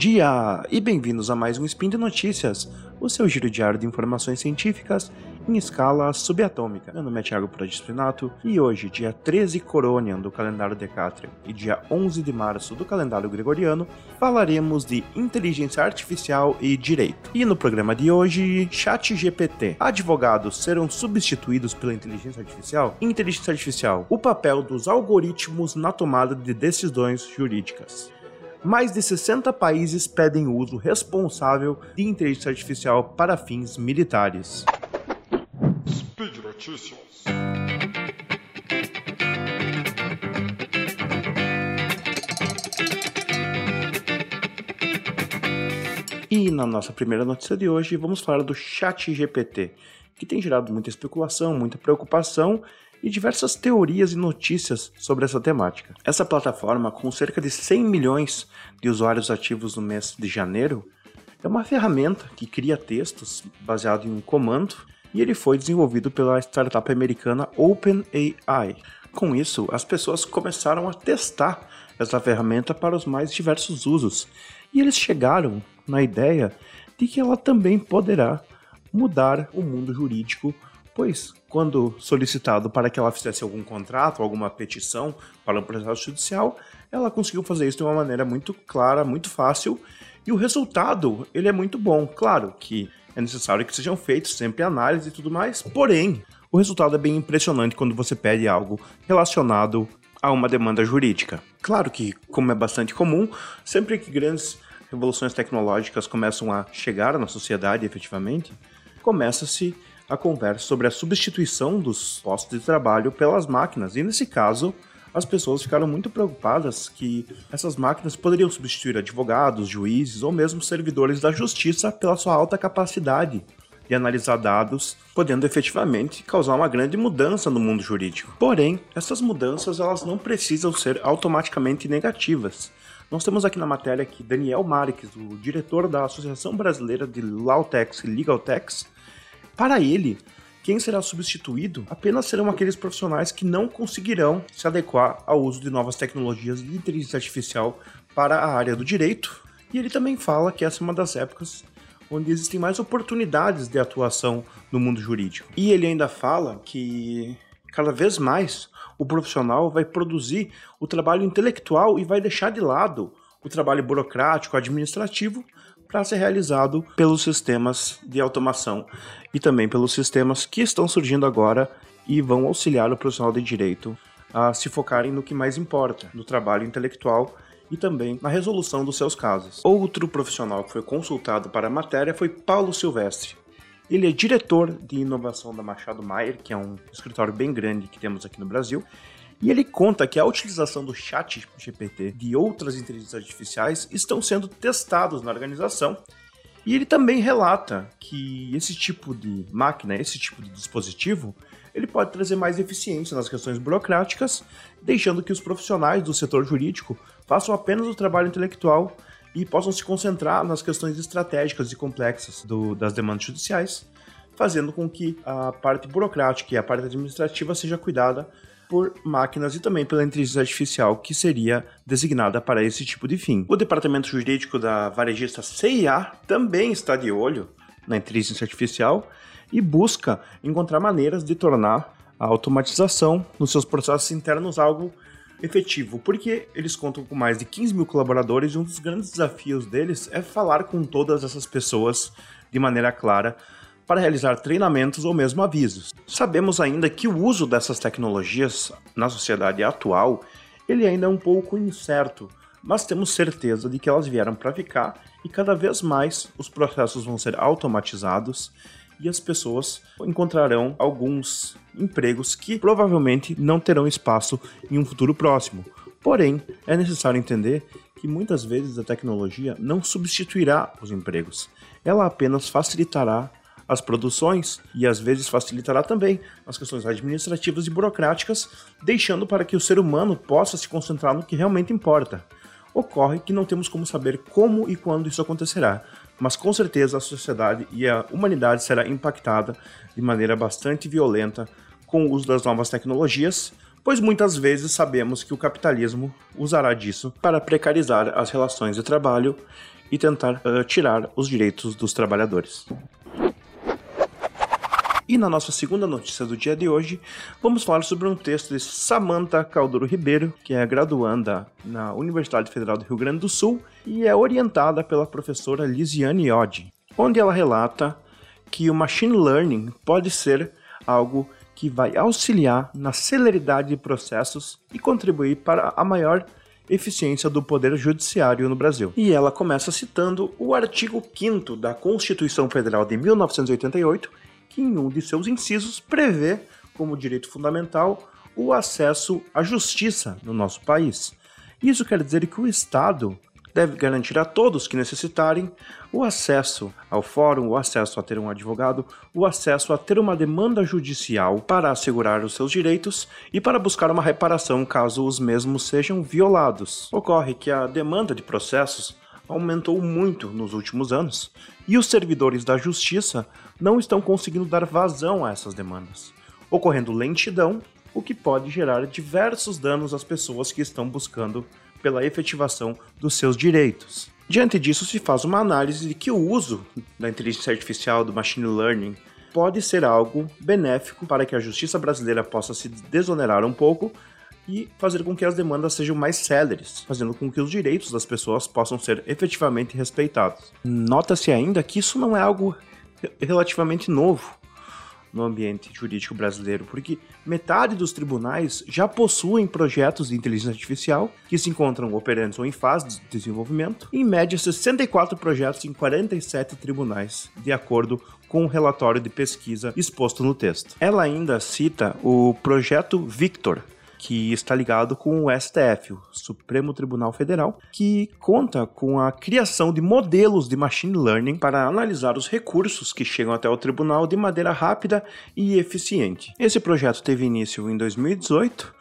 dia e bem-vindos a mais um Spin de Notícias, o seu giro diário de informações científicas em escala subatômica. Meu nome é Thiago Prodispinato e hoje, dia 13 Coronian do calendário Decatrian e dia 11 de março do calendário Gregoriano, falaremos de inteligência artificial e direito. E no programa de hoje, Chat GPT. Advogados serão substituídos pela inteligência artificial? Inteligência artificial, o papel dos algoritmos na tomada de decisões jurídicas mais de 60 países pedem o uso responsável de inteligência artificial para fins militares. Speed Notícias. E na nossa primeira notícia de hoje, vamos falar do Chat GPT, que tem gerado muita especulação, muita preocupação e diversas teorias e notícias sobre essa temática. Essa plataforma, com cerca de 100 milhões de usuários ativos no mês de janeiro, é uma ferramenta que cria textos baseado em um comando e ele foi desenvolvido pela startup americana OpenAI. Com isso, as pessoas começaram a testar essa ferramenta para os mais diversos usos e eles chegaram na ideia de que ela também poderá mudar o mundo jurídico pois, quando solicitado para que ela fizesse algum contrato, alguma petição para um processo judicial, ela conseguiu fazer isso de uma maneira muito clara, muito fácil, e o resultado ele é muito bom. Claro que é necessário que sejam feitos sempre análise e tudo mais, porém, o resultado é bem impressionante quando você pede algo relacionado a uma demanda jurídica. Claro que, como é bastante comum, sempre que grandes revoluções tecnológicas começam a chegar na sociedade efetivamente, começa-se a conversa sobre a substituição dos postos de trabalho pelas máquinas. E nesse caso, as pessoas ficaram muito preocupadas que essas máquinas poderiam substituir advogados, juízes ou mesmo servidores da justiça pela sua alta capacidade de analisar dados, podendo efetivamente causar uma grande mudança no mundo jurídico. Porém, essas mudanças elas não precisam ser automaticamente negativas. Nós temos aqui na matéria que Daniel Marques, o diretor da Associação Brasileira de Lawtex e Legaltex, para ele, quem será substituído apenas serão aqueles profissionais que não conseguirão se adequar ao uso de novas tecnologias de inteligência artificial para a área do direito. E ele também fala que essa é uma das épocas onde existem mais oportunidades de atuação no mundo jurídico. E ele ainda fala que cada vez mais o profissional vai produzir o trabalho intelectual e vai deixar de lado o trabalho burocrático, administrativo, para ser realizado pelos sistemas de automação e também pelos sistemas que estão surgindo agora e vão auxiliar o profissional de direito a se focarem no que mais importa, no trabalho intelectual e também na resolução dos seus casos. Outro profissional que foi consultado para a matéria foi Paulo Silvestre. Ele é diretor de inovação da Machado Maier, que é um escritório bem grande que temos aqui no Brasil, e ele conta que a utilização do chat GPT de outras inteligências artificiais estão sendo testados na organização. E ele também relata que esse tipo de máquina, esse tipo de dispositivo, ele pode trazer mais eficiência nas questões burocráticas, deixando que os profissionais do setor jurídico façam apenas o trabalho intelectual e possam se concentrar nas questões estratégicas e complexas do, das demandas judiciais, fazendo com que a parte burocrática e a parte administrativa seja cuidada por máquinas e também pela inteligência artificial, que seria designada para esse tipo de fim. O departamento jurídico da varejista CIA também está de olho na inteligência artificial e busca encontrar maneiras de tornar a automatização nos seus processos internos algo efetivo, porque eles contam com mais de 15 mil colaboradores e um dos grandes desafios deles é falar com todas essas pessoas de maneira clara para realizar treinamentos ou mesmo avisos. Sabemos ainda que o uso dessas tecnologias na sociedade atual ele ainda é um pouco incerto, mas temos certeza de que elas vieram para ficar e cada vez mais os processos vão ser automatizados e as pessoas encontrarão alguns empregos que provavelmente não terão espaço em um futuro próximo. Porém, é necessário entender que muitas vezes a tecnologia não substituirá os empregos, ela apenas facilitará as produções e às vezes facilitará também as questões administrativas e burocráticas, deixando para que o ser humano possa se concentrar no que realmente importa. Ocorre que não temos como saber como e quando isso acontecerá, mas com certeza a sociedade e a humanidade será impactada de maneira bastante violenta com o uso das novas tecnologias, pois muitas vezes sabemos que o capitalismo usará disso para precarizar as relações de trabalho e tentar uh, tirar os direitos dos trabalhadores. E na nossa segunda notícia do dia de hoje, vamos falar sobre um texto de Samantha Caldoro Ribeiro, que é graduanda na Universidade Federal do Rio Grande do Sul e é orientada pela professora Lisiane Oddi, onde ela relata que o machine learning pode ser algo que vai auxiliar na celeridade de processos e contribuir para a maior eficiência do poder judiciário no Brasil. E ela começa citando o artigo 5 da Constituição Federal de 1988, que em um de seus incisos prevê como direito fundamental o acesso à justiça no nosso país. Isso quer dizer que o Estado deve garantir a todos que necessitarem o acesso ao fórum, o acesso a ter um advogado, o acesso a ter uma demanda judicial para assegurar os seus direitos e para buscar uma reparação caso os mesmos sejam violados. Ocorre que a demanda de processos aumentou muito nos últimos anos e os servidores da justiça não estão conseguindo dar vazão a essas demandas, ocorrendo lentidão, o que pode gerar diversos danos às pessoas que estão buscando pela efetivação dos seus direitos. Diante disso, se faz uma análise de que o uso da inteligência artificial, do machine learning, pode ser algo benéfico para que a justiça brasileira possa se desonerar um pouco e fazer com que as demandas sejam mais céleres, fazendo com que os direitos das pessoas possam ser efetivamente respeitados. Nota-se ainda que isso não é algo relativamente novo no ambiente jurídico brasileiro, porque metade dos tribunais já possuem projetos de inteligência artificial que se encontram operantes ou em fase de desenvolvimento, em média 64 projetos em 47 tribunais, de acordo com o relatório de pesquisa exposto no texto. Ela ainda cita o projeto Victor, que está ligado com o STF, o Supremo Tribunal Federal, que conta com a criação de modelos de machine learning para analisar os recursos que chegam até o tribunal de maneira rápida e eficiente. Esse projeto teve início em 2018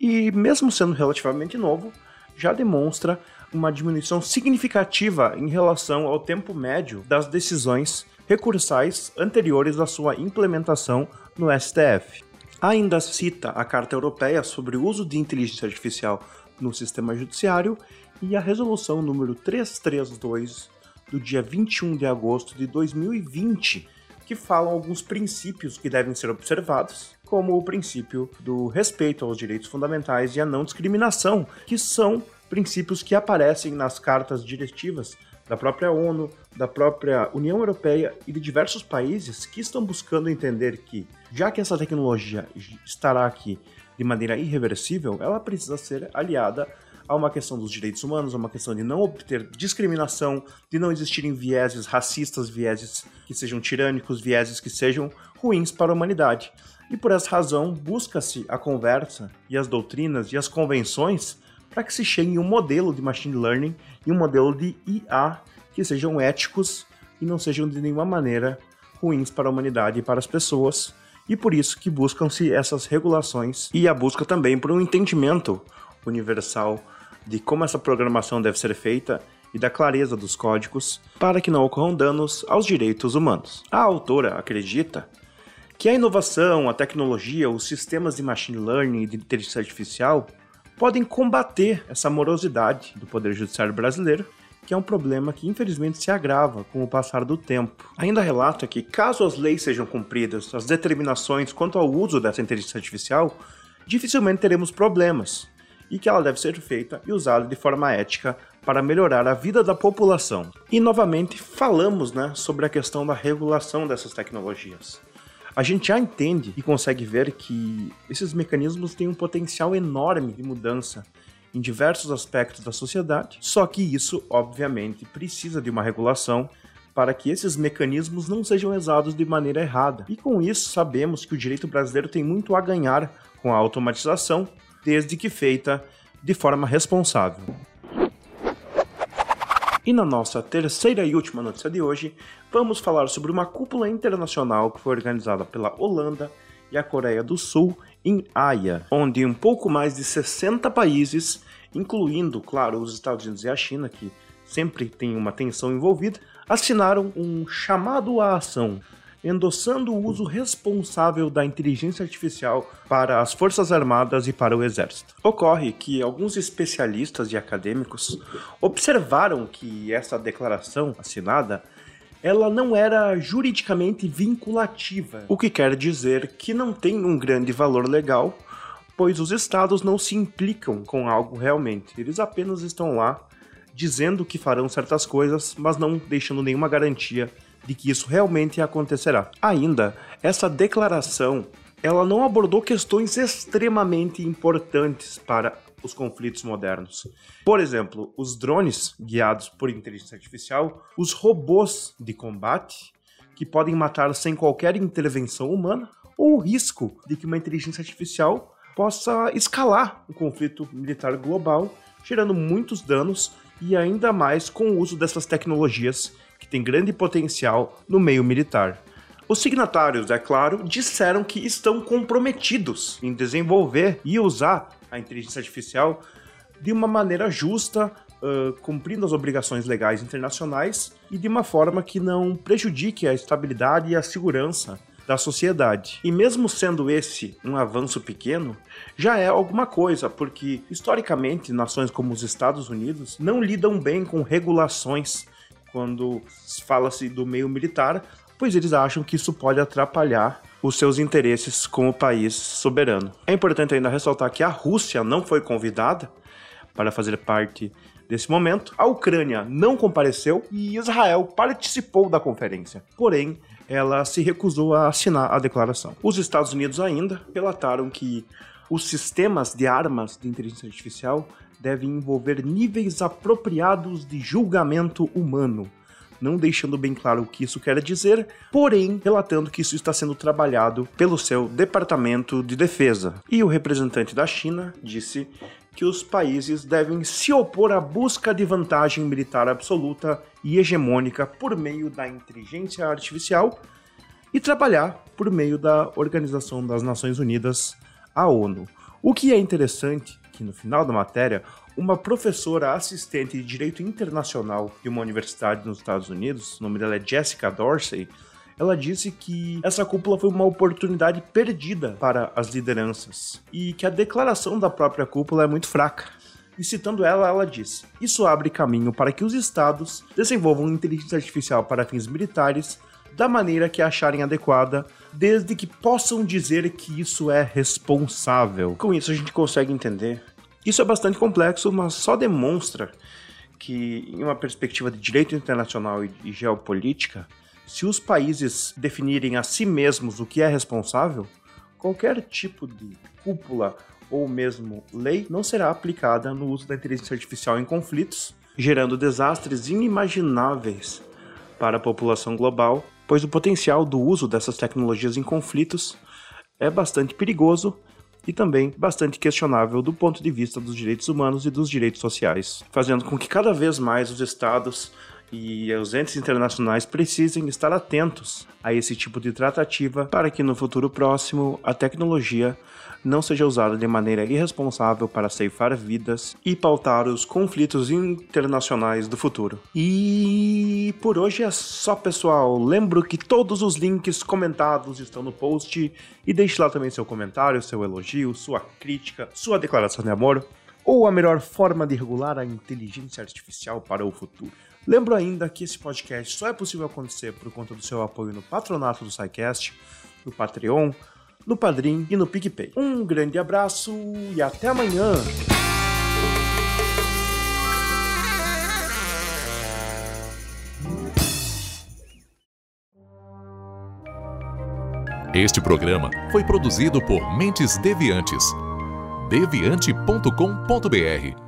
e, mesmo sendo relativamente novo, já demonstra uma diminuição significativa em relação ao tempo médio das decisões recursais anteriores à sua implementação no STF ainda cita a Carta Europeia sobre o uso de inteligência artificial no sistema judiciário e a resolução número 332 do dia 21 de agosto de 2020, que falam alguns princípios que devem ser observados, como o princípio do respeito aos direitos fundamentais e a não discriminação, que são princípios que aparecem nas cartas diretivas da própria ONU, da própria União Europeia e de diversos países que estão buscando entender que, já que essa tecnologia estará aqui de maneira irreversível, ela precisa ser aliada a uma questão dos direitos humanos, a uma questão de não obter discriminação, de não existirem vieses racistas, vieses que sejam tirânicos, vieses que sejam ruins para a humanidade. E por essa razão, busca-se a conversa e as doutrinas e as convenções para que se chegue em um modelo de machine learning e um modelo de IA que sejam éticos e não sejam de nenhuma maneira ruins para a humanidade e para as pessoas. E por isso que buscam-se essas regulações e a busca também por um entendimento universal de como essa programação deve ser feita e da clareza dos códigos para que não ocorram danos aos direitos humanos. A autora acredita que a inovação, a tecnologia, os sistemas de machine learning e de inteligência artificial podem combater essa morosidade do Poder Judiciário brasileiro, que é um problema que infelizmente se agrava com o passar do tempo. Ainda relata que, caso as leis sejam cumpridas, as determinações quanto ao uso dessa inteligência artificial, dificilmente teremos problemas, e que ela deve ser feita e usada de forma ética para melhorar a vida da população. E novamente falamos né, sobre a questão da regulação dessas tecnologias a gente já entende e consegue ver que esses mecanismos têm um potencial enorme de mudança em diversos aspectos da sociedade, só que isso, obviamente, precisa de uma regulação para que esses mecanismos não sejam usados de maneira errada. E com isso, sabemos que o direito brasileiro tem muito a ganhar com a automatização, desde que feita de forma responsável. E na nossa terceira e última notícia de hoje, vamos falar sobre uma cúpula internacional que foi organizada pela Holanda e a Coreia do Sul em Haia, onde um pouco mais de 60 países, incluindo, claro, os Estados Unidos e a China, que sempre tem uma tensão envolvida, assinaram um chamado à ação. Endossando o uso responsável da inteligência artificial para as Forças Armadas e para o Exército. Ocorre que alguns especialistas e acadêmicos observaram que essa declaração assinada ela não era juridicamente vinculativa, o que quer dizer que não tem um grande valor legal, pois os estados não se implicam com algo realmente, eles apenas estão lá dizendo que farão certas coisas, mas não deixando nenhuma garantia de que isso realmente acontecerá. Ainda, essa declaração ela não abordou questões extremamente importantes para os conflitos modernos. Por exemplo, os drones guiados por inteligência artificial, os robôs de combate que podem matar sem qualquer intervenção humana, ou o risco de que uma inteligência artificial possa escalar o conflito militar global, gerando muitos danos e ainda mais com o uso dessas tecnologias que têm grande potencial no meio militar. Os signatários, é claro, disseram que estão comprometidos em desenvolver e usar a inteligência artificial de uma maneira justa, uh, cumprindo as obrigações legais internacionais e de uma forma que não prejudique a estabilidade e a segurança da sociedade. E mesmo sendo esse um avanço pequeno, já é alguma coisa, porque historicamente nações como os Estados Unidos não lidam bem com regulações quando fala-se do meio militar, pois eles acham que isso pode atrapalhar os seus interesses como país soberano. É importante ainda ressaltar que a Rússia não foi convidada para fazer parte desse momento. A Ucrânia não compareceu e Israel participou da conferência. Porém, ela se recusou a assinar a declaração. Os Estados Unidos ainda relataram que os sistemas de armas de inteligência artificial devem envolver níveis apropriados de julgamento humano, não deixando bem claro o que isso quer dizer, porém relatando que isso está sendo trabalhado pelo seu Departamento de Defesa. E o representante da China disse que os países devem se opor à busca de vantagem militar absoluta e hegemônica por meio da inteligência artificial e trabalhar por meio da Organização das Nações Unidas, a ONU. O que é interessante que no final da matéria, uma professora assistente de Direito Internacional de uma universidade nos Estados Unidos, o nome dela é Jessica Dorsey, ela disse que essa cúpula foi uma oportunidade perdida para as lideranças e que a declaração da própria cúpula é muito fraca. E citando ela, ela disse: Isso abre caminho para que os estados desenvolvam inteligência artificial para fins militares da maneira que acharem adequada, desde que possam dizer que isso é responsável. Com isso, a gente consegue entender. Isso é bastante complexo, mas só demonstra que, em uma perspectiva de direito internacional e geopolítica, se os países definirem a si mesmos o que é responsável, qualquer tipo de cúpula ou mesmo lei não será aplicada no uso da inteligência artificial em conflitos, gerando desastres inimagináveis para a população global, pois o potencial do uso dessas tecnologias em conflitos é bastante perigoso e também bastante questionável do ponto de vista dos direitos humanos e dos direitos sociais, fazendo com que cada vez mais os estados e os entes internacionais precisem estar atentos a esse tipo de tratativa para que no futuro próximo a tecnologia não seja usada de maneira irresponsável para ceifar vidas e pautar os conflitos internacionais do futuro. E por hoje é só, pessoal. Lembro que todos os links comentados estão no post e deixe lá também seu comentário, seu elogio, sua crítica, sua declaração de amor ou a melhor forma de regular a inteligência artificial para o futuro. Lembro ainda que esse podcast só é possível acontecer por conta do seu apoio no patronato do SciCast, no Patreon, no Padrim e no PicPay. Um grande abraço e até amanhã! Este programa foi produzido por Mentes Deviantes. deviante.com.br